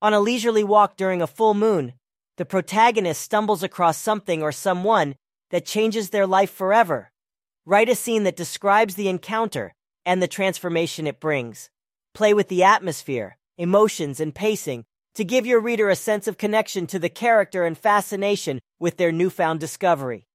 On a leisurely walk during a full moon, the protagonist stumbles across something or someone that changes their life forever. Write a scene that describes the encounter and the transformation it brings. Play with the atmosphere, emotions, and pacing to give your reader a sense of connection to the character and fascination with their newfound discovery.